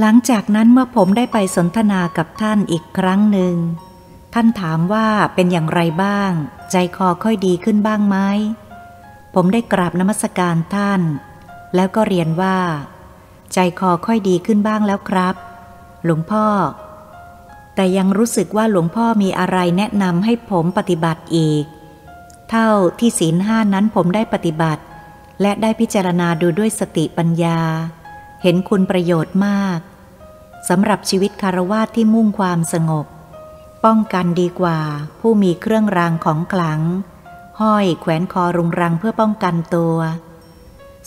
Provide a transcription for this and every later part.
หลังจากนั้นเมื่อผมได้ไปสนทนากับท่านอีกครั้งหนึ่ง ท่านถามว่าเป็นอย่างไรบ้าง ใจคอค่อยดีขึ้นบ้างไหม ผมได้กราบนมัสการท่าน แล้วก็เรียนว่า ใจคอค่อยดีขึ้นบ้างแล้วครับ หลวงพ่อ แต่ยังรู้สึกว่าหลวงพ่อมีอะไรแนะนำให้ผมปฏิบัติอีก เท่าที่ศีลห้านั้นผมได้ปฏิบัติ และได้พิจารณาดูด้วยสติปัญญา เห็นคุณประโยชน์มากสำหรับชีวิตคารวาสที่มุ่งความสงบ ป้องกันดีกว่า ผู้มีเครื่องรางของขลัง ห้อยแขวนคอรุงรังเพื่อป้องกันตัว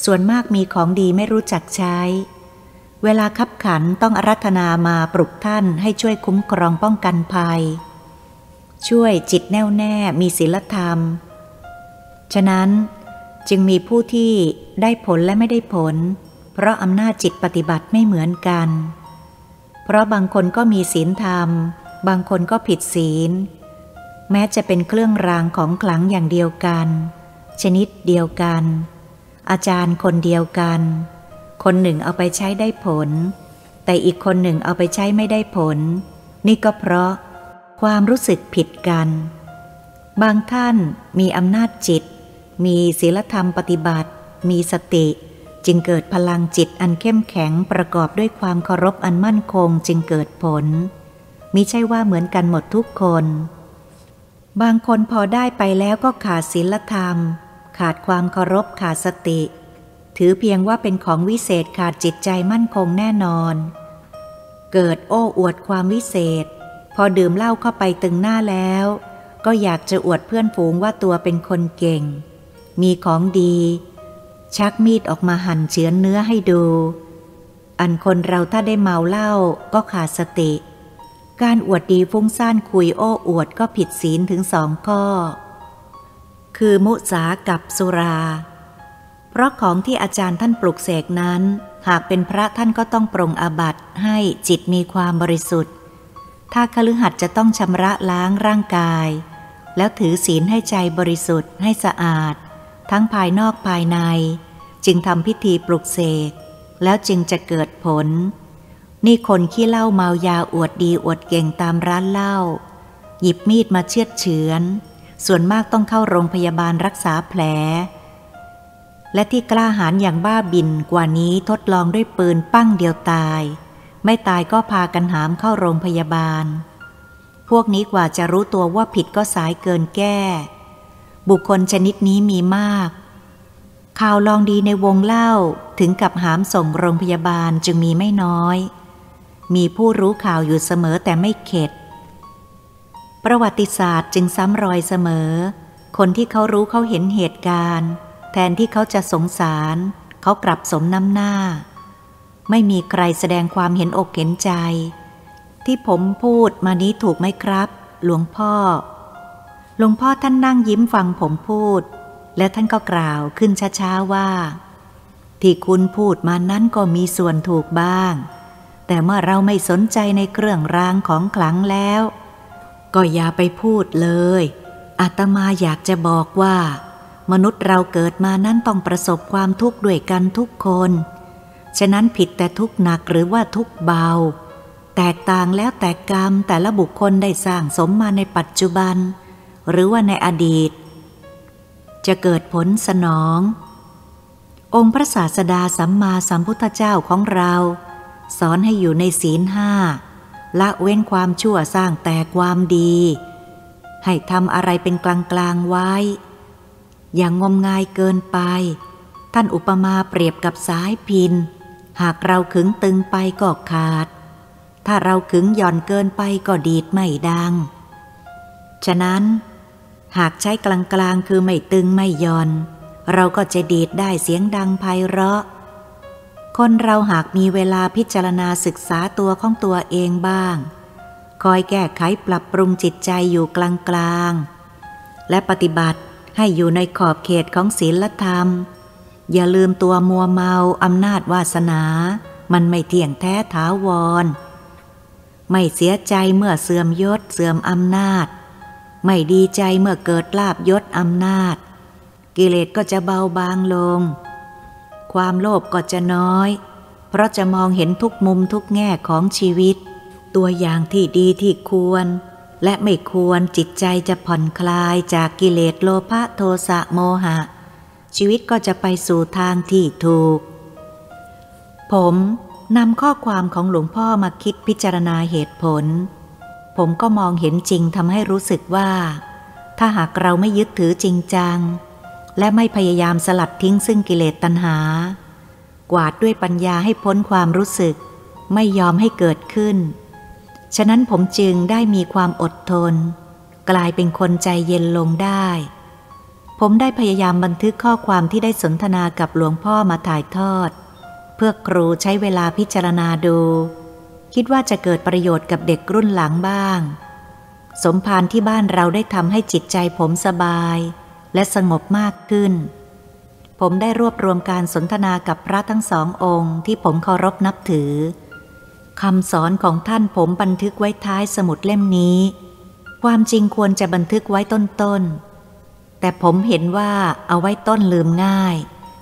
ส่วนมากมีของดีไม่รู้จักใช้ เวลาคับขันต้องอารัธนามาปลุกท่านให้ช่วยคุ้มครองป้องกันภัย ช่วยจิตแน่วแน่มีศีลธรรม ฉะนั้นจึงมีผู้ที่ได้ผลและไม่ได้ผล เพราะอำนาจจิตปฏิบัติไม่เหมือนกัน เพราะบางคนก็มีศีลธรรม บางคนก็ผิดศีล แม้จะเป็นเครื่องรางของขลังอย่างเดียวกัน ชนิดเดียวกัน อาจารย์คนเดียวกัน คนหนึ่งเอาไปใช้ได้ผล แต่อีกคนหนึ่งเอาไปใช้ไม่ได้ผล นี่ก็เพราะความรู้สึกผิดกัน บางท่านมีอำนาจจิต มีศีลธรรมปฏิบัติ มีสติ จึงเกิดพลังจิตอันเข้มแข็งประกอบด้วยความเคารพอันมั่นคงจึงเกิดผล มิใช่ว่าเหมือนกันหมดทุกคน บางคนพอได้ไปแล้วก็ขาดศีลธรรม ขาดความเคารพขาดสติ ถือเพียงว่าเป็นของวิเศษขาดจิตใจมั่นคงแน่นอน เกิดโอ้อวดความวิเศษ พอดื่มเหล้าเข้าไปตึงหน้าแล้ว ก็อยากจะอวดเพื่อนฝูงว่าตัวเป็นคนเก่ง มีของดี ชักมีดออกมาหั่นเฉือนเนื้อให้ดู อันคนเราถ้าได้เมาเหล้าก็ขาดสติ การอวดดีฟุ้งซ่านคุยโอ้อวดก็ผิดศีลถึงสองข้อ คือมุสากับสุรา เพราะของที่อาจารย์ท่านปลุกเสกนั้น หากเป็นพระท่านก็ต้องปรงอาบัติให้จิตมีความบริสุทธิ์ ถ้าคฤหัสถ์จะต้องชำระล้างร่างกาย แล้วถือศีลให้ใจบริสุทธิ์ให้สะอาด ทั้งภายนอกภายใน จึงทำพิธีปลุกเสก แล้วจึงจะเกิดผล นี่คนขี้เล้าเมายาอวดดีอวดเก่งตามร้านเหล้าหยิบมีดมาเชือดเฉือน ส่วนมากต้องเข้าโรงพยาบาลรักษาแผล และที่กล้าหาญอย่างบ้าบินกว่านี้ทดลองด้วยปืนปั้งเดียวตาย ไม่ตายก็พากันหามเข้าโรงพยาบาล พวกนี้กว่าจะรู้ตัวว่าผิดก็สายเกินแก้ บุคคลชนิดนี้มีมาก ข่าวลองดีในวงเล่าถึงกับหามส่งโรงพยาบาลจึงมีไม่น้อย มีผู้รู้ข่าวอยู่เสมอแต่ไม่เข็ด ประวัติศาสตร์จึงซ้ำรอยเสมอ คนที่เขารู้เขาเห็นเหตุการณ์ แทนที่เขาจะสงสาร เขากลับสมน้ำหน้า ไม่มีใครแสดงความเห็นอกเห็นใจ ที่ผมพูดมานี้ถูกไหมครับ หลวงพ่อ หลวงพ่อท่านนั่งยิ้มฟังผมพูด และท่านก็กล่าวขึ้นช้าๆว่า ที่คุณพูดมานั้นก็มีส่วนถูกบ้าง แต่เมื่อเราไม่สนใจในเครื่องรางของขลังแล้ว ก็อย่าไปพูดเลยอาตมาอยากจะบอกว่า มนุษย์เราเกิดมานั้นต้องประสบความทุกข์ด้วยกันทุกคน ฉะนั้นผิดแต่ทุกหนักหรือว่าทุกเบา แตกต่างแล้วแต่กรรมแต่ละบุคคลได้สร้างสมมาในปัจจุบัน หรือว่าในอดีต จะเกิดผลสนอง องค์พระศาสดาสัมมาสัมพุทธเจ้าของเรา สอนให้อยู่ในศีลห้าละเว้นความชั่วสร้างแต่ความดี ให้ทำอะไรเป็นกลางๆไว้ อย่างงมงายเกินไป ท่านอุปมาเปรียบกับสายพิน หากเราขึงตึงไปก็ขาด ถ้าเราขึงหย่อนเกินไปก็ดีดไม่ดัง ฉะนั้น หากใช้กลางๆคือไม่ตึงไม่ย่อน เราก็จะดีดได้เสียงดังไพเราะ คนเราหากมีเวลาพิจารณาศึกษาตัวของตัวเองบ้าง คอยแก้ไขปรับปรุงจิตใจอยู่กลางๆ และปฏิบัติให้อยู่ในขอบเขตของศีลธรรม อย่าลืมตัวมัวเมาอำนาจวาสนา มันไม่เที่ยงแท้ถาวร ไม่เสียใจเมื่อเสื่อมยศเสื่อมอำนาจ ไม่ดีใจเมื่อเกิดลาบยศอำนาจ กิเลสก็จะเบาบางลง ความโลภก็จะน้อย เพราะจะมองเห็นทุกมุมทุกแง่ของชีวิต ตัวอย่างที่ดีที่ควร และไม่ควรจิตใจจะผ่อนคลายจากกิเลสโลภะโทสะโมหะ ชีวิตก็จะไปสู่ทางที่ถูก ผมนำข้อความของหลวงพ่อมาคิดพิจารณาเหตุผล ผมก็มองเห็นจริงทำให้รู้สึกว่า ถ้าหากเราไม่ยึดถือจริงจัง และไม่พยายามสลัดทิ้งซึ่งกิเลสตัณหา กวาดด้วยปัญญาให้พ้นความรู้สึก ไม่ยอมให้เกิดขึ้น ฉะนั้นผมจึงได้มีความอดทน กลายเป็นคนใจเย็นลงได้ ผมได้พยายามบันทึกข้อความที่ได้สนทนากับหลวงพ่อมาถ่ายทอด เพื่อครูใช้เวลาพิจารณาดู คิดว่าจะเกิดประโยชน์กับเด็กรุ่นหลังบ้าง สมภารที่บ้านเราได้ทำให้จิตใจผมสบาย และสงบมากขึ้น ผมได้รวบรวมการสนทนากับพระทั้งสององค์ที่ผมเคารพนับถือคำสอนของท่านผมบันทึกไว้ท้ายสมุดเล่มนี้ ความจริงควรจะบันทึกไว้ต้นๆ แต่ผมเห็นว่าเอาไว้ต้นลืมง่าย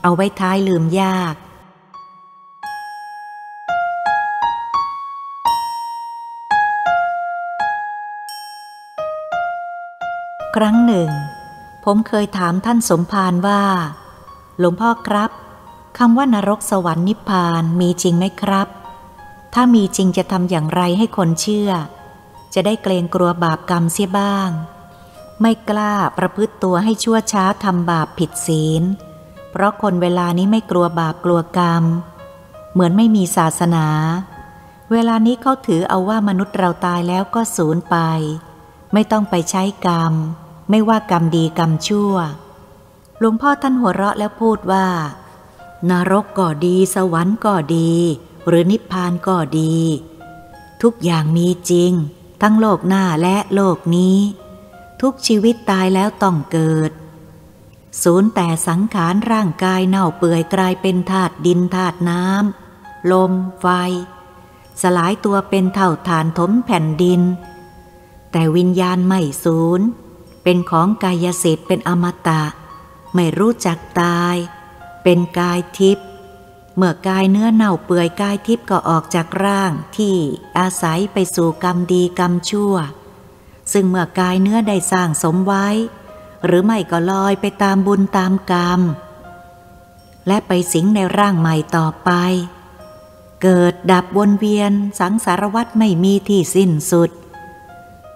เอาไว้ท้ายลืมยาก รั้งหนึ่ง ผมเคยถามท่านสมภารว่า หลวงพ่อครับคำว่านรกสวรรค์นิพพานมีจริงไหมครับ ถ้ามีจริงจะทำอย่างไรให้คนเชื่อ จะได้เกรงกลัวบาปกรรมเสียบ้าง ไม่กล้าประพฤติตัวให้ชั่วช้าทำบาปผิดศีล เพราะคนเวลานี้ไม่กลัวบาปกลัวกรรม เหมือนไม่มีศาสนา เวลานี้เขาถือเอาว่ามนุษย์เราตายแล้วก็สูญไป ไม่ต้องไปใช้กรรม ไม่ว่ากรรมดีกรรมชั่ว หลวงพ่อท่านหัวเราะแล้วพูดว่า นรกก็ดี สวรรค์ก็ดี หรือนิพพานก็ดี ทุกอย่างมีจริง ทั้งโลกหน้าและโลกนี้ ทุกชีวิตตายแล้วต้องเกิด ศูนย์แต่สังขารร่างกายเน่าเปื่อยกลายเป็นธาตุดินธาตุน้ำลม ไฟ สลายตัวเป็นเท่าฐานถมแผ่นดิน แต่วิญญาณไม่สูญ เป็นของกายสิทธิ์เป็นอมตะ ไม่รู้จักตาย เป็นกายทิพย์เมื่อกายเนื้อเน่าเปื่อยกายทิพย์ก็ออกจากร่างที่อาศัยไปสู่กรรมดีกรรมชั่ว ซึ่งเมื่อกายเนื้อได้สร้างสมไว้ หรือไม่ก็ลอยไปตามบุญตามกรรม และไปสิงในร่างใหม่ต่อไป เกิดดับวนเวียนสังสารวัตไม่มีที่สิ้นสุด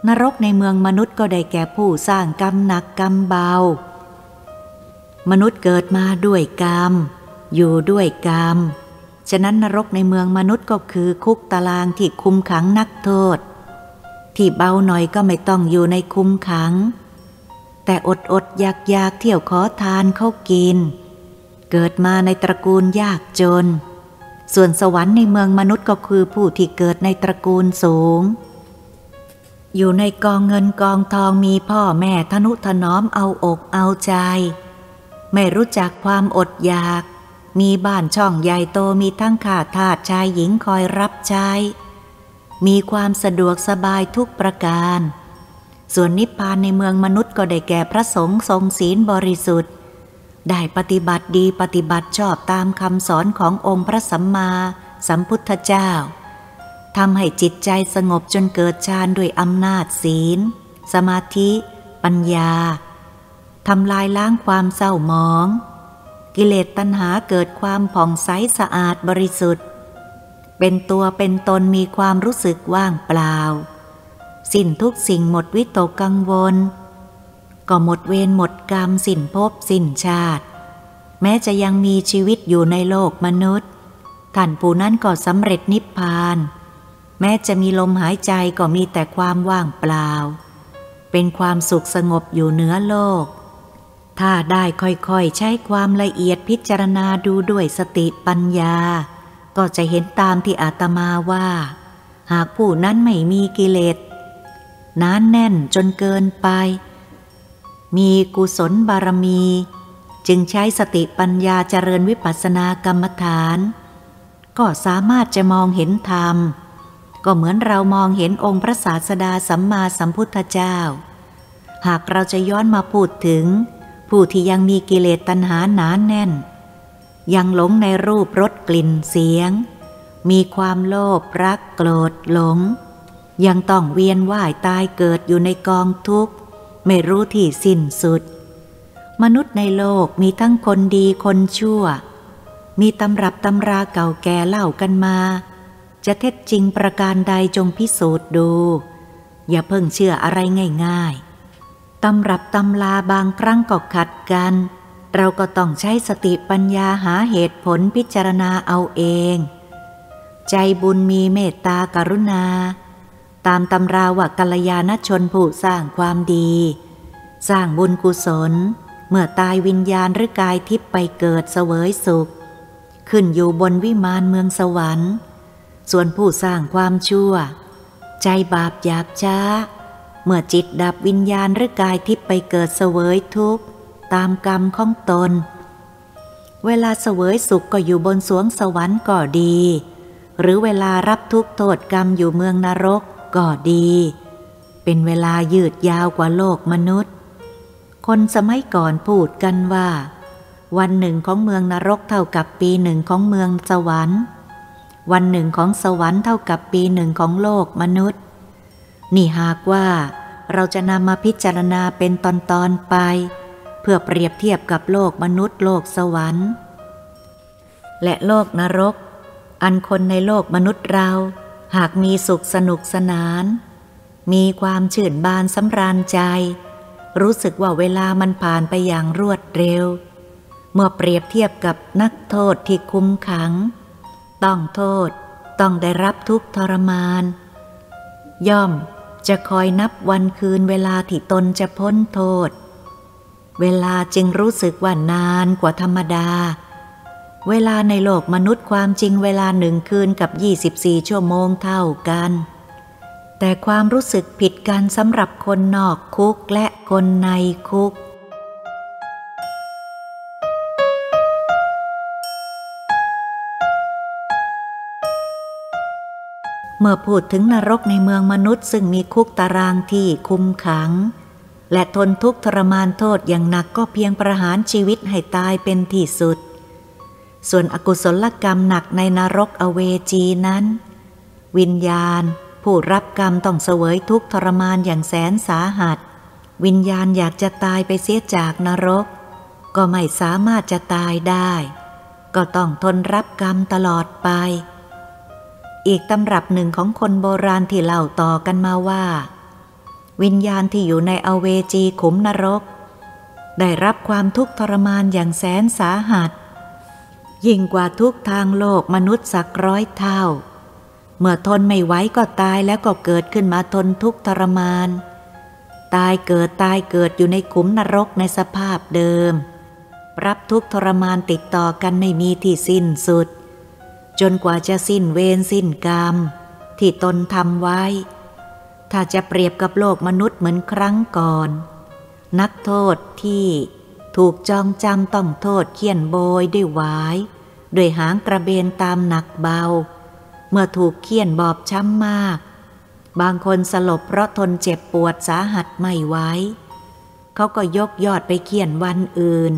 นรกในเมืองมนุษย์ก็ได้แก่ผู้สร้างกรรมหนักกรรมเบา มนุษย์เกิดมาด้วยกรรม อยู่ด้วยกรรม ฉะนั้นนรกในเมืองมนุษย์ก็คือคุกตารางที่คุมขังนักโทษ ที่เบาหน่อยก็ไม่ต้องอยู่ในคุมขัง แต่อดอดอยากอยากเที่ยวขอทานเขากิน เกิดมาในตระกูลยากจน ส่วนสวรรค์ในเมืองมนุษย์ก็คือผู้ที่เกิดในตระกูลสูง อยู่ในกองเงินกองทองมีพ่อแม่ทนุถนอมเอาอกเอาใจ ไม่รู้จักความอดอยาก มีบ้านช่องใหญ่โตมีทั้งขาทาสชายหญิงคอยรับใช้ มีความสะดวกสบายทุกประการ ส่วนนิพพานในเมืองมนุษย์ก็ได้แก่พระสงฆ์ทรงศีลบริสุทธิ์ ได้ปฏิบัติดีปฏิบัติชอบตามคำสอนขององค์พระสัมมาสัมพุทธเจ้า ทำให้จิตใจสงบจนเกิดฌานด้วยอำนาจศีล สมาธิ ปัญญาทำลายล้างความเศร้าหมอง กิเลสตัณหาเกิดความผ่องใสสะอาดบริสุทธิ์ เป็นตัวเป็นตนมีความรู้สึกว่างเปล่า สิ้นทุกสิ่งหมดวิตกกังวล ก็หมดเวรหมดกรรมสิ้นภพสิ้นชาติ แม้จะยังมีชีวิตอยู่ในโลกมนุษย์ ท่านผู้นั้นก็สำเร็จนิพพาน แม้จะมีลมหายใจก็มีแต่ความว่างเปล่า เป็นความสุขสงบอยู่เหนือโลก ถ้าได้ค่อยๆใช้ความละเอียดพิจารณาดูด้วยสติปัญญา ก็จะเห็นตามที่อาตมาว่า หากผู้นั้นไม่มีกิเลสนานแน่นจนเกินไป มีกุศลบารมี จึงใช้สติปัญญาเจริญวิปัสสนากรรมฐาน ก็สามารถจะมองเห็นธรรม ก็เหมือนเรามองเห็นองค์พระศาสดาสัมมาสัมพุทธเจ้า หากเราจะย้อนมาพูดถึง ผู้ที่ยังมีกิเลสตัณหาหนานแน่น ยังหลงในรูปรสกลิ่นเสียง มีความโลภรักโกรธหลง ยังต้องเวียนว่ายตายเกิดอยู่ในกองทุกข์ ไม่รู้ที่สิ้นสุด มนุษย์ในโลกมีทั้งคนดีคนชั่ว มีตำรับตำราเก่าแก่เล่ากันมา จะเท็จจริงประการใดจงพิสูจน์ดู อย่าเพิ่งเชื่ออะไรง่าย ๆ ตำรับตำลาบางครั้งก็ขัดกัน เราก็ต้องใช้สติปัญญาหาเหตุผลพิจารณาเอาเอง ใจบุญมีเมตตากรุณา ตามตำราว่ากัลยาณชนผู้สร้างความดี สร้างบุญกุศล เมื่อตายวิญญาณหรือกายทิพย์ไปเกิดเสวยสุข ขึ้นอยู่บนวิมานเมืองสวรรค์ ส่วนผู้สร้างความชั่ว ใจบาปหยาบช้า เมื่อจิตดับวิญญาณหรือกายทิพย์ไปเกิดเสวยทุกข์ ตามกรรมของตน เวลาเสวยสุขก็อยู่บนสวงสวรรค์ก็ดี หรือเวลารับทุกโทษกรรมอยู่เมืองนรกก็ดี เป็นเวลายืดยาวกว่าโลกมนุษย์ คนสมัยก่อนพูดกันว่า วันหนึ่งของเมืองนรกเท่ากับปีหนึ่งของเมืองสวรรค์ วันหนึ่งของสวรรค์เท่ากับปีหนึ่งของโลกมนุษย์ นี่หากว่าเราจะนำมาพิจารณาเป็นตอนๆไป เพื่อเปรียบเทียบกับโลกมนุษย์โลกสวรรค์ และโลกนรก อันคนในโลกมนุษย์เรา หากมีสุขสนุกสนาน มีความชื่นบานสำราญใจ รู้สึกว่าเวลามันผ่านไปอย่างรวดเร็ว เมื่อเปรียบเทียบกับนักโทษที่คุ้มขัง ต้องโทษ ต้องได้รับทุกทรมาน ย่อมจะคอยนับวันคืนเวลาที่ตนจะพ้นโทษ เวลาจึงรู้สึกว่านานกว่าธรรมดา เวลาในโลกมนุษย์ความจริงเวลาหนึ่งคืนกับ 24 ชั่วโมงเท่ากัน แต่ความรู้สึกผิดกันสำหรับคนนอกคุกและคนในคุก เมื่อพูดถึงนรกในเมืองมนุษย์ ซึ่งมีคุกตารางที่คุมขัง และทนทุกข์ทรมานโทษอย่างหนักก็เพียงประหารชีวิตให้ตายเป็นที่สุด ส่วนอกุศลกรรมหนักในนรกอเวจีนั้น วิญญาณ ผู้รับกรรมต้องเสวยทุกทรมานอย่างแสนสาหัส วิญญาณอยากจะตายไปเสียจากนรก ก็ไม่สามารถจะตายได้ ก็ต้องทนรับกรรมตลอดไป อีกตำรับหนึ่งของคนโบราณที่เล่าต่อกันมาว่า วิญญาณที่อยู่ในอเวจีขุมนรก ได้รับความทุกข์ทรมานอย่างแสนสาหัส ยิ่งกว่าทุกทางโลกมนุษย์สักร้อยเท่า เมื่อทนไม่ไหวก็ตายแล้วก็เกิดขึ้นมาทนทุกข์ทรมาน ตายเกิดตายเกิดอยู่ในขุมนรกในสภาพเดิม รับทุกข์ทรมานติดต่อกันไม่มีที่สิ้นสุด จนกว่าจะสิ้นเวรสิ้นกรรม ที่ตนทำไว้ ถ้าจะเปรียบกับโลกมนุษย์เหมือนครั้งก่อน นักโทษที่ถูกจองจำต้องโทษเขียนโบยด้วยวายด้วยหางกระเบนตามหนักเบา เมื่อถูกเคี่ยนบอบช้ำมาก บางคนสลบเพราะทนเจ็บปวดสาหัสไม่ไหวเขาก็ยกยอดไปเคี่ยนวันอื่น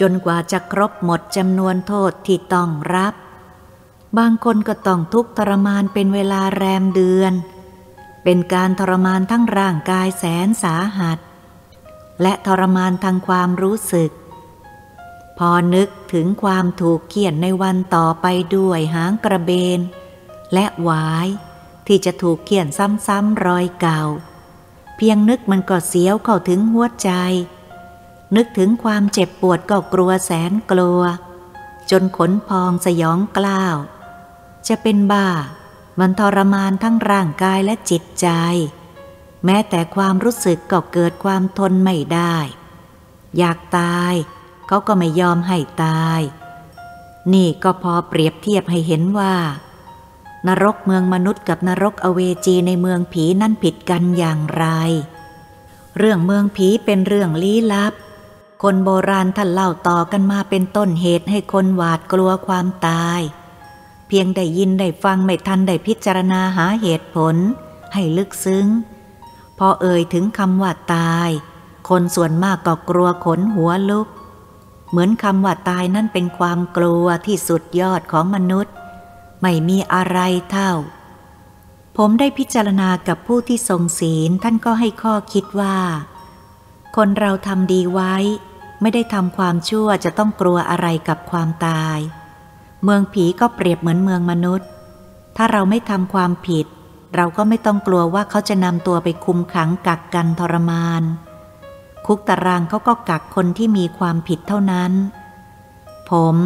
จนกว่าจะครบหมดจำนวนโทษที่ต้องรับ บางคนก็ต้องทุกข์ทรมานเป็นเวลาแรมเดือน เป็นการทรมานทั้งร่างกายแสนสาหัส และทรมานทางความรู้สึก พอนึกถึงความถูกเขียนในวันต่อไปด้วยหางกระเบน และหวายที่จะถูกเขียนซ้ำๆรอยเก่า เพียงนึกมันก็เสียวเข้าถึงหัวใจ นึกถึงความเจ็บปวดก็กลัวแสนกลัว จนขนพองสยองกล้าว จะเป็นบ้า มันทรมานทั้งร่างกายและจิตใจ แม้แต่ความรู้สึกก็เกิดความทนไม่ได้ อยากตายเขาก็ไม่ยอมให้ตาย นี่ก็พอเปรียบเทียบให้เห็นว่า นรกเมืองมนุษย์กับนรกอเวจีในเมืองผีนั่นผิดกันอย่างไร เรื่องเมืองผีเป็นเรื่องลี้ลับ คนโบราณท่านเล่าต่อกันมาเป็นต้นเหตุให้คนหวาดกลัวความตาย พียงได้ยินได้ฟังไม่ทันได้พิจารณาหาเหตุผล ให้ลึกซึ้ง พอเอ่ยถึงคำว่าตาย คนส่วนมากก็กลัวขนหัวลุก เหมือนคำว่าตายนั่นเป็นความกลัวที่สุดยอดของมนุษย์ ไม่มีอะไรเท่า ผมได้พิจารณากับผู้ที่ทรงศีลท่านก็ให้ข้อคิดว่า คนเราทำดีไว้ ไม่ได้ทำความชั่วจะต้องกลัวอะไรกับความตาย เมืองผีก็เปรียบเหมือนเมืองมนุษย์ ถ้าเราไม่ทำความผิด เราก็ไม่ต้องกลัวว่าเขาจะนำตัวไปคุมขังกักกันทรมาน คุกตารางเขาก็กักคนที่มีความผิดเท่านั้น ผม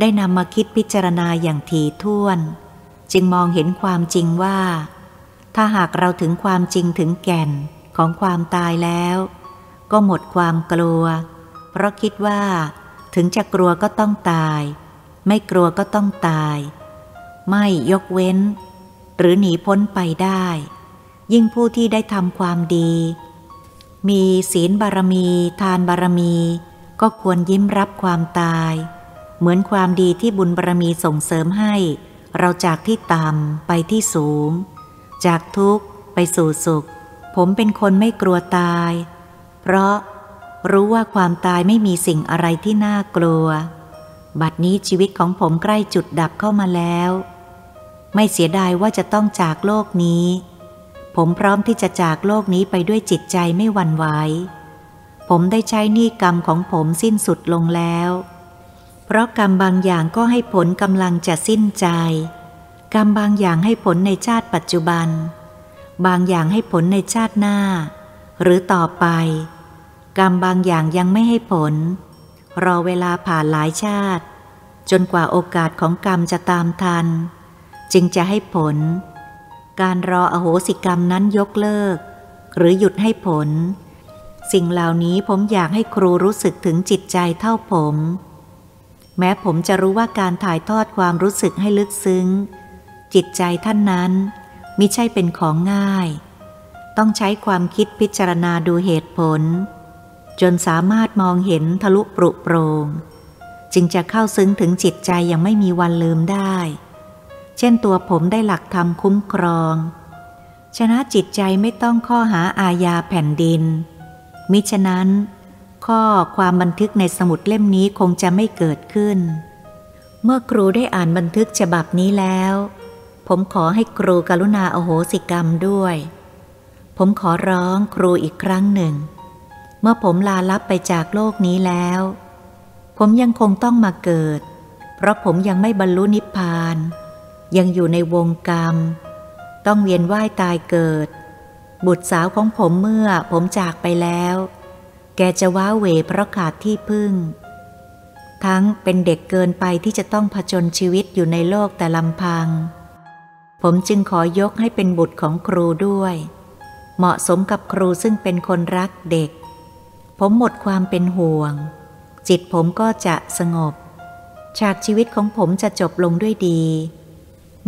ได้นำมาคิดพิจารณาอย่างถี่ถ้วน จึงมองเห็นความจริงว่า ถ้าหากเราถึงความจริงถึงแก่นของความตายแล้ว ก็หมดความกลัว เพราะคิดว่า ถึงจะกลัวก็ต้องตาย ไม่กลัวก็ต้องตาย ไม่ยกเว้น หรือหนีพ้นไปได้ ยิ่งผู้ที่ได้ทำความดี มีศีลบารมี ทานบารมี ก็ควรยิ้มรับความตาย เหมือนความดีที่บุญบารมีส่งเสริมให้ เราจากที่ต่ำไปที่สูง จากทุกข์ไปสู่สุข ผมเป็นคนไม่กลัวตาย เพราะรู้ว่าความตายไม่มีสิ่งอะไรที่น่ากลัว บัดนี้ชีวิตของผมใกล้จุดดับเข้ามาแล้ว ไม่เสียดายว่าจะต้องจากโลกนี้ ผมพร้อมที่จะจากโลกนี้ไปด้วยจิตใจไม่หวั่นไหวผมได้ใช้นี่กรรมของผมสิ้นสุดลงแล้ว เพราะกรรมบางอย่างก็ให้ผลกำลังจะสิ้นใจ กรรมบางอย่างให้ผลในชาติปัจจุบัน บางอย่างให้ผลในชาติหน้า หรือต่อไป กรรมบางอย่างยังไม่ให้ผล รอเวลาผ่านหลายชาติ จนกว่าโอกาสของกรรมจะตามทัน จึงจะให้ผล การรออโหสิกรรมนั้นยกเลิก หรือหยุดให้ผล สิ่งเหล่านี้ผมอยากให้ครูรู้สึกถึงจิตใจเท่าผม แม้ผมจะรู้ว่าการถ่ายทอดความรู้สึกให้ลึกซึ้ง จิตใจท่านนั้นมิใช่เป็นของง่าย ต้องใช้ความคิดพิจารณาดูเหตุผล จนสามารถมองเห็นทะลุปรุโปรง จึงจะเข้าซึ้งถึงจิตใจยังไม่มีวันลืมได้ เช่นตัวผมได้หลักธรรมคุ้มครอง ชนะจิตใจไม่ต้องข้อหาอาญาแผ่นดิน มิฉะนั้น ข้อความบันทึกในสมุดเล่มนี้คงจะไม่เกิดขึ้น เมื่อครูได้อ่านบันทึกฉบับนี้แล้ว ผมขอให้ครูกรุณาโอโหสิกรรมด้วย ผมขอร้องครูอีกครั้งหนึ่ง มื่อผมลาลับไปจากโลกนี้แล้ว ผมยังคงต้องมาเกิด เพราะผมยังไม่บรรลุนิพพาน ยังอยู่ในวงกรรม ต้องเวียนว่ายตายเกิด บุตรสาวของผมเมื่อผมจากไปแล้ว แกจะว้าเหวเพราะขาดที่พึ่ง ทั้งเป็นเด็กเกินไปที่จะต้องผจญชีวิตอยู่ในโลกแต่ลำพัง ผมจึงขอยกให้เป็นบุตรของครูด้วย เหมาะสมกับครูซึ่งเป็นคนรักเด็ก ผมหมดความเป็นห่วง จิตผมก็จะสงบ ฉากชีวิตของผมจะจบลงด้วยดี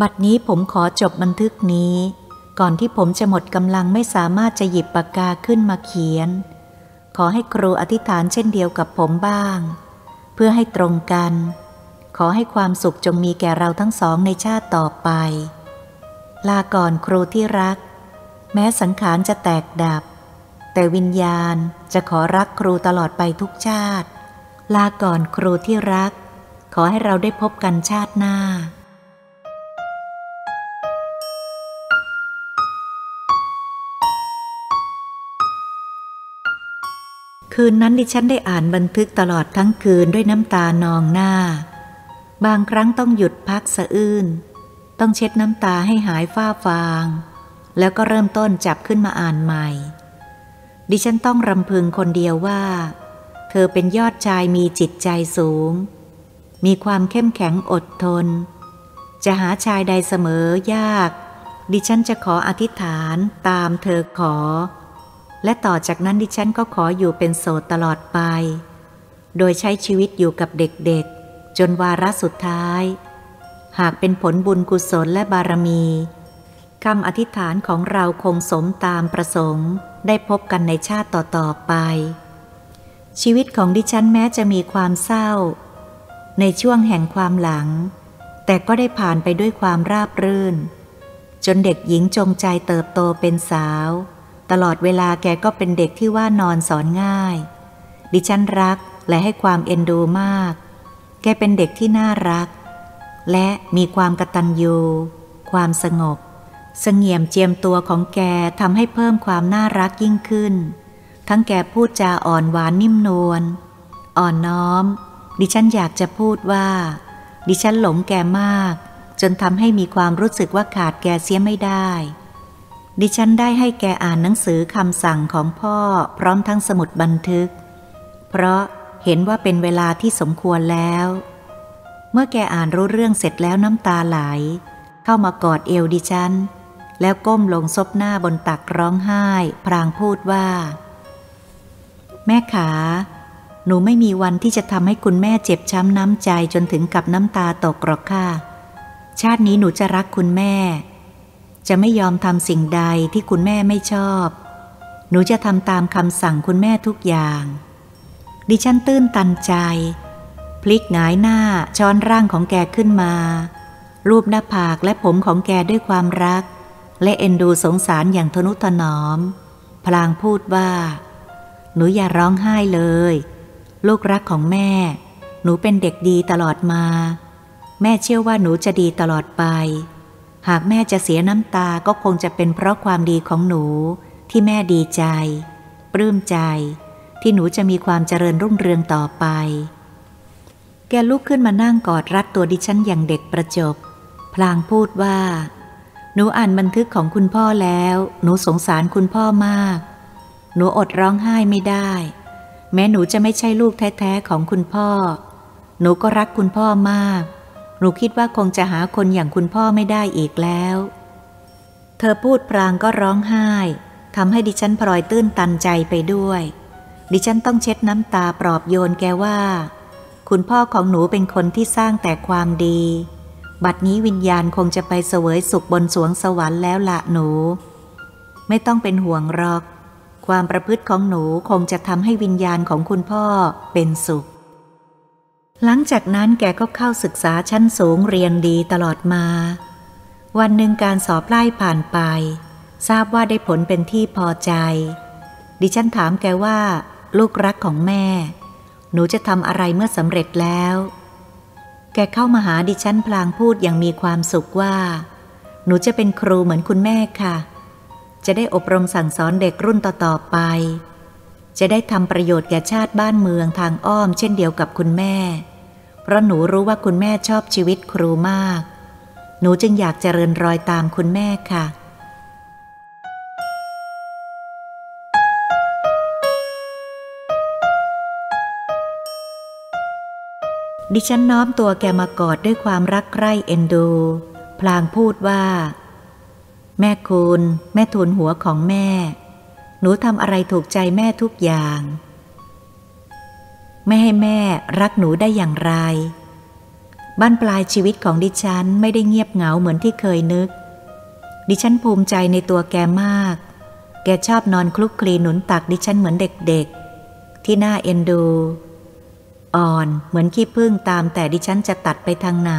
บัดนี้ผมขอจบบันทึกนี้ ก่อนที่ผมจะหมดกำลังไม่สามารถจะหยิบปากกาขึ้นมาเขียน ขอให้ครูอธิษฐานเช่นเดียวกับผมบ้าง เพื่อให้ตรงกัน ขอให้ความสุขจงมีแก่เราทั้งสองในชาติต่อไป ลาก่อนครูที่รัก แม้สังขารจะแตกดับ แต่วิญญาณจะขอรักครูตลอดไปทุกชาติ ลาก่อนครูที่รัก ขอให้เราได้พบกันชาติหน้าคืนนั้นดิฉันได้อ่านบันทึกตลอดทั้งคืนด้วยน้ำตานองหน้า บางครั้งต้องหยุดพักสะอื้น ต้องเช็ดน้ำตาให้หายฝ้าฟาง แล้วก็เริ่มต้นจับขึ้นมาอ่านใหม่ ดิฉันต้องรำพึงคนเดียวว่า เธอเป็นยอดชายมีจิตใจสูง มีความเข้มแข็งอดทน จะหาชายใดเสมอยาก ดิฉันจะขออธิษฐานตามเธอขอ และต่อจากนั้นดิฉันก็ขออยู่เป็นโสดตลอดไป โดยใช้ชีวิตอยู่กับเด็กๆ จนวาระสุดท้าย หากเป็นผลบุญกุศลและบารมีคำอธิษฐานของเราคงสมตามประสงค์ ได้พบกันในชาติต่อ ๆ ไป ชีวิตของดิฉันแม้จะมีความเศร้า ในช่วงแห่งความหลัง แต่ก็ได้ผ่านไปด้วยความราบรื่น จนเด็กหญิงจงใจเติบโตเป็นสาว ตลอดเวลาแกก็เป็นเด็กที่ว่านอนสอนง่าย ดิฉันรักและให้ความเอ็นดูมาก แกเป็นเด็กที่น่ารัก และมีความกตัญญูความสงบ เสงี่ยมเจียมตัวของแกทำให้เพิ่มความน่ารักยิ่งขึ้น ทั้งแกพูดจาอ่อนหวานนิ่มนวล อ่อนน้อม ดิฉันอยากจะพูดว่า ดิฉันหลงแกมาก จนทำให้มีความรู้สึกว่าขาดแกเสียไม่ได้ ดิฉันได้ให้แกอ่านหนังสือคำสั่งของพ่อพร้อมทั้งสมุดบันทึก เพราะเห็นว่าเป็นเวลาที่สมควรแล้ว เมื่อแกอ่านรู้เรื่องเสร็จแล้วน้ำตาไหล เข้ามากอดเอวดิฉัน แล้วก้มลงซบหน้าบนตักร้องไห้ พรางพูดว่า แม่ขา หนูไม่มีวันที่จะทำให้คุณแม่เจ็บช้ำน้ำใจจนถึงกับน้ำตาตกหรอกค่ะ ชาตินี้หนูจะรักคุณแม่ จะไม่ยอมทำสิ่งใดที่คุณแม่ไม่ชอบ หนูจะทำตามคำสั่งคุณแม่ทุกอย่าง ดิฉันตื้นตันใจ พลิกหงายหน้าช้อนร่างของแกขึ้นมา รูปหน้าผากและผมของแกด้วยความรัก และเอ็นดูสงสารอย่างทนุถนอม พลางพูดว่า หนูอย่าร้องไห้เลย ลูกรักของแม่ หนูเป็นเด็กดีตลอดมา แม่เชื่อว่าหนูจะดีตลอดไป หากแม่จะเสียน้ำตาก็คงจะเป็นเพราะความดีของหนูที่แม่ดีใจ ปลื้มใจ ที่หนูจะมีความเจริญรุ่งเรืองต่อไป แกลุกขึ้นมานั่งกอดรัดตัวดิฉันอย่างเด็กประจบ พลางพูดว่า หนูอ่านบันทึกของคุณพ่อแล้ว หนูสงสารคุณพ่อมาก หนูอดร้องไห้ไม่ได้ แม้หนูจะไม่ใช่ลูกแท้ๆของคุณพ่อ หนูก็รักคุณพ่อมาก หนูคิดว่าคงจะหาคนอย่างคุณพ่อไม่ได้อีกแล้ว เธอพูดพรางก็ร้องไห้ทำให้ดิฉันพลอยตื้นตันใจไปด้วย ดิฉันต้องเช็ดน้ำตาปลอบโยนแกว่า คุณพ่อของหนูเป็นคนที่สร้างแต่ความดี บัดนี้วิญญาณคงจะไปเสวยสุขบนสวงสวรรค์แล้วละหนู ไม่ต้องเป็นห่วงหรอก ความประพฤติของหนูคงจะทำให้วิญญาณของคุณพ่อเป็นสุข หลังจากนั้นแกก็เข้าศึกษาชั้นสูงเรียนดีตลอดมา วันหนึ่งการสอบไล่ผ่านไป ทราบว่าได้ผลเป็นที่พอใจ ดิฉันถามแกว่า ลูกรักของแม่ หนูจะทำอะไรเมื่อสำเร็จแล้ว แกเข้ามาหาดิฉันพลางพูดอย่างมีความสุขว่า หนูจะเป็นครูเหมือนคุณแม่ค่ะ จะได้อบรมสั่งสอนเด็กรุ่นต่อๆไป จะได้ทำประโยชน์แก่ชาติบ้านเมืองทางอ้อมเช่นเดียวกับคุณแม่ เพราะหนูรู้ว่าคุณแม่ชอบชีวิตครูมาก หนูจึงอยากเจริญรอยตามคุณแม่ค่ะ ดิฉันน้อมตัวแกมากอดด้วยความรักใคร่เอ็นดู พลางพูดว่า แม่คุณแม่ทูลหัวของแม่ หนูทำอะไรถูกใจแม่ทุกอย่าง ไม่ให้แม่รักหนูได้อย่างไร บ้านปลายชีวิตของดิฉันไม่ได้เงียบเหงาเหมือนที่เคยนึก ดิฉันภูมิใจในตัวแกมาก แกชอบนอนคลุกคลีหนุนตักดิฉันเหมือนเด็กๆ ที่น่าเอ็นดู อ่อนเหมือนขี้พึ่งตามแต่ดิฉันจะตัดไปทางไหน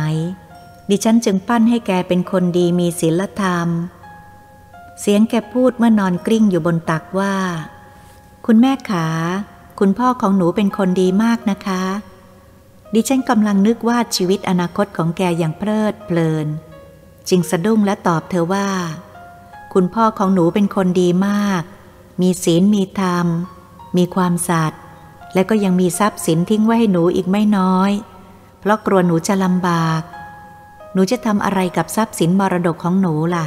ดิฉันจึงปั้นให้แกเป็นคนดีมีศีลธรรม เสียงแกพูดเมื่อนอนกลิ้งอยู่บนตักว่า คุณแม่ขา คุณพ่อของหนูเป็นคนดีมากนะคะ ดิฉันกำลังนึกว่าชีวิตอนาคตของแกอย่างเพลิดเพลิน จึงสะดุ้งและตอบเธอว่า คุณพ่อของหนูเป็นคนดีมาก มีศีลมีธรรม มีความสัตย์ และก็ยังมีทรัพย์สินทิ้งไว้ให้หนูอีกไม่น้อย เพราะกลัวหนูจะลำบาก หนูจะทำอะไรกับทรัพย์สินมรดกของหนูล่ะ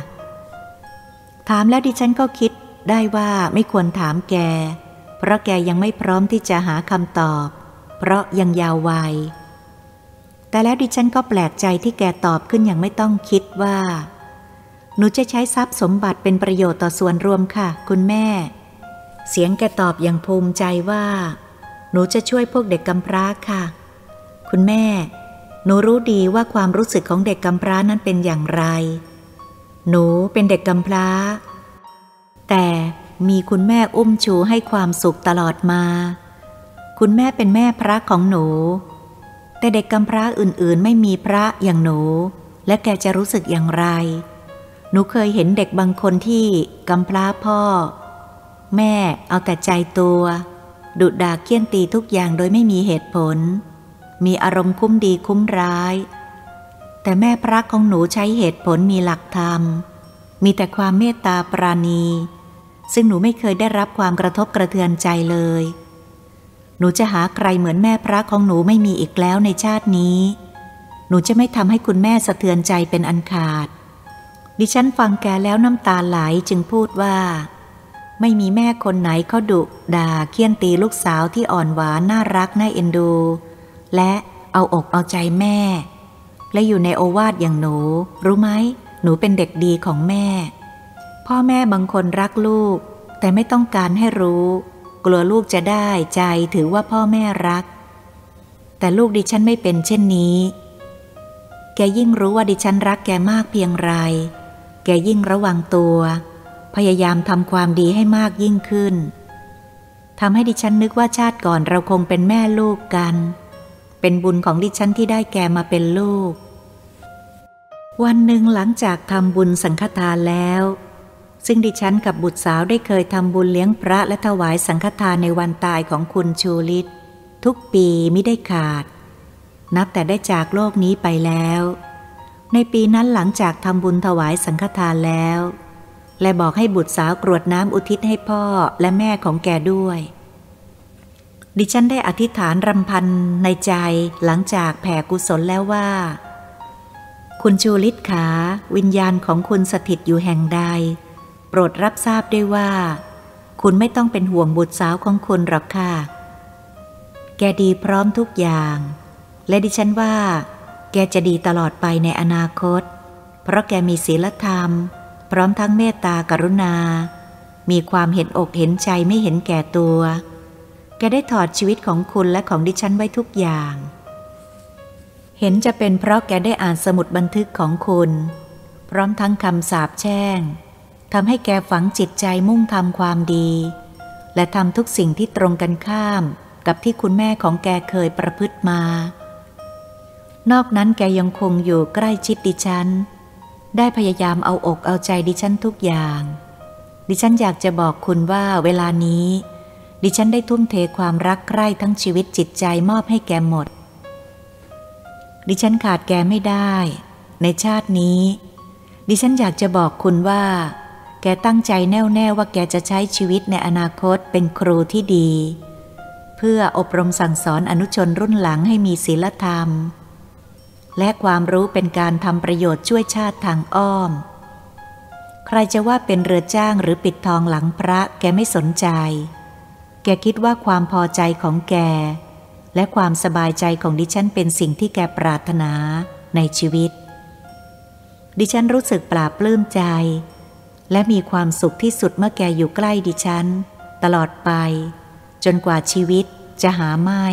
ถามแล้วดิฉันก็คิดได้ว่าไม่ควรถามแก เพราะแกยังไม่พร้อมที่จะหาคำตอบ เพราะยังยาววัย แต่แล้วดิฉันก็แปลกใจที่แกตอบขึ้นอย่างไม่ต้องคิดว่า หนูจะใช้ทรัพย์สมบัติเป็นประโยชน์ต่อส่วนรวมค่ะ คุณแม่ เสียงแกตอบอย่างภูมิใจว่า หนูจะช่วยพวกเด็กกำพร้าค่ะ คุณแม่ หนูรู้ดีว่าความรู้สึกของเด็กกำพร้านั้นเป็นอย่างไร หนูเป็นเด็กกำพร้า แต่มีคุณแม่อุ้มชูให้ความสุขตลอดมา คุณแม่เป็นแม่พระของหนู แต่เด็กกำพร้าอื่นๆ ไม่มีพระอย่างหนู และแกจะรู้สึกอย่างไร หนูเคยเห็นเด็กบางคนที่กำพร้าพ่อ แม่เอาแต่ใจตัว ดุด่าเคี่ยนตีทุกอย่างโดยไม่มีเหตุผล มีอารมณ์คุ้มดีคุ้มร้าย แต่แม่พระของหนูใช้เหตุผลมีหลักธรรม มีแต่ความเมตตาปราณี ซึ่งหนูไม่เคยได้รับความกระทบกระเทือนใจเลย หนูจะหาใครเหมือนแม่พระของหนูไม่มีอีกแล้วในชาตินี้ หนูจะไม่ทำให้คุณแม่สะเทือนใจเป็นอันขาด ดิฉันฟังแกแล้วน้ำตาไหลจึงพูดว่า ไม่มีแม่คนไหนเขาดุด่าเคี่ยนตีลูกสาวที่อ่อนหวานน่ารักน่าเอ็นดู และเอาอกเอาใจแม่ และอยู่ในโอวาทอย่างหนู รู้ไหมหนูเป็นเด็กดีของแม่ พ่อแม่บางคนรักลูก แต่ไม่ต้องการให้รู้ กลัวลูกจะได้ใจถือว่าพ่อแม่รัก แต่ลูกดิฉันไม่เป็นเช่นนี้ แกยิ่งรู้ว่าดิฉันรักแกมากเพียงไร แกยิ่งระวังตัว พยายามทำความดีให้มากยิ่งขึ้นทำให้ดิฉันนึกว่าชาติก่อนเราคงเป็นแม่ลูกกัน เป็นบุญของดิฉันที่ได้แกมาเป็นลูก วันหนึ่งหลังจากทำบุญสังฆทานแล้ว ซึ่งดิฉันกับบุตรสาวได้เคยทำบุญเลี้ยงพระและถวายสังฆทานในวันตายของคุณชูลิตทุกปีไม่ได้ขาด นับแต่ได้จากโลกนี้ไปแล้ว ในปีนั้นหลังจากทำบุญถวายสังฆทานแล้ว และบอกให้บุตรสาวกรวดน้ำอุทิศให้พ่อและแม่ของแกด้วย ดิฉันได้อธิษฐานรำพันในใจหลังจากแผ่กุศลแล้วว่า คุณชูลิตขาวิญญาณของคุณสถิตอยู่แห่งใด โปรดรับทราบได้ว่า คุณไม่ต้องเป็นห่วงบุตรสาวของคุณหรอกค่ะ แกดีพร้อมทุกอย่าง และดิฉันว่า แกจะดีตลอดไปในอนาคต เพราะแกมีศีลธรรม พร้อมทั้งเมตตากรุณา มีความเห็นอกเห็นใจไม่เห็นแก่ตัว แกได้ถอดชีวิตของคุณและของดิฉันไว้ทุกอย่าง เห็นจะเป็นเพราะแกได้อ่านสมุดบันทึกของคุณ พร้อมทั้งคำสาปแช่งทำให้แกฝังจิตใจมุ่งทำความดี และทำทุกสิ่งที่ตรงกันข้ามกับที่คุณแม่ของแกเคยประพฤติมา นอกนั้นแกยังคงอยู่ใกล้ชิดดิฉัน ได้พยายามเอาอกเอาใจดิฉันทุกอย่าง ดิฉันอยากจะบอกคุณว่าเวลานี้ ดิฉันได้ทุ่มเทความรักใคร่ทั้งชีวิตจิตใจมอบให้แกหมด ดิฉันขาดแกไม่ได้ ในชาตินี้ ดิฉันอยากจะบอกคุณว่า แกตั้งใจแน่วแน่ว่าแกจะใช้ชีวิตในอนาคตเป็นครูที่ดี เพื่ออบรมสั่งสอนอนุชนรุ่นหลังให้มีศีลธรรม และความรู้เป็นการทำประโยชน์ช่วยชาติทางอ้อม ใครจะว่าเป็นเรือจ้างหรือปิดทองหลังพระแกไม่สนใจ แกคิดว่าความพอใจของแก และความสบายใจของดิฉันเป็นสิ่งที่แกปรารถนาในชีวิต ดิฉันรู้สึกปลาบปลื้มใจ และมีความสุขที่สุดเมื่อแกอยู่ใกล้ดิฉัน ตลอดไป จนกว่าชีวิตจะหาไม่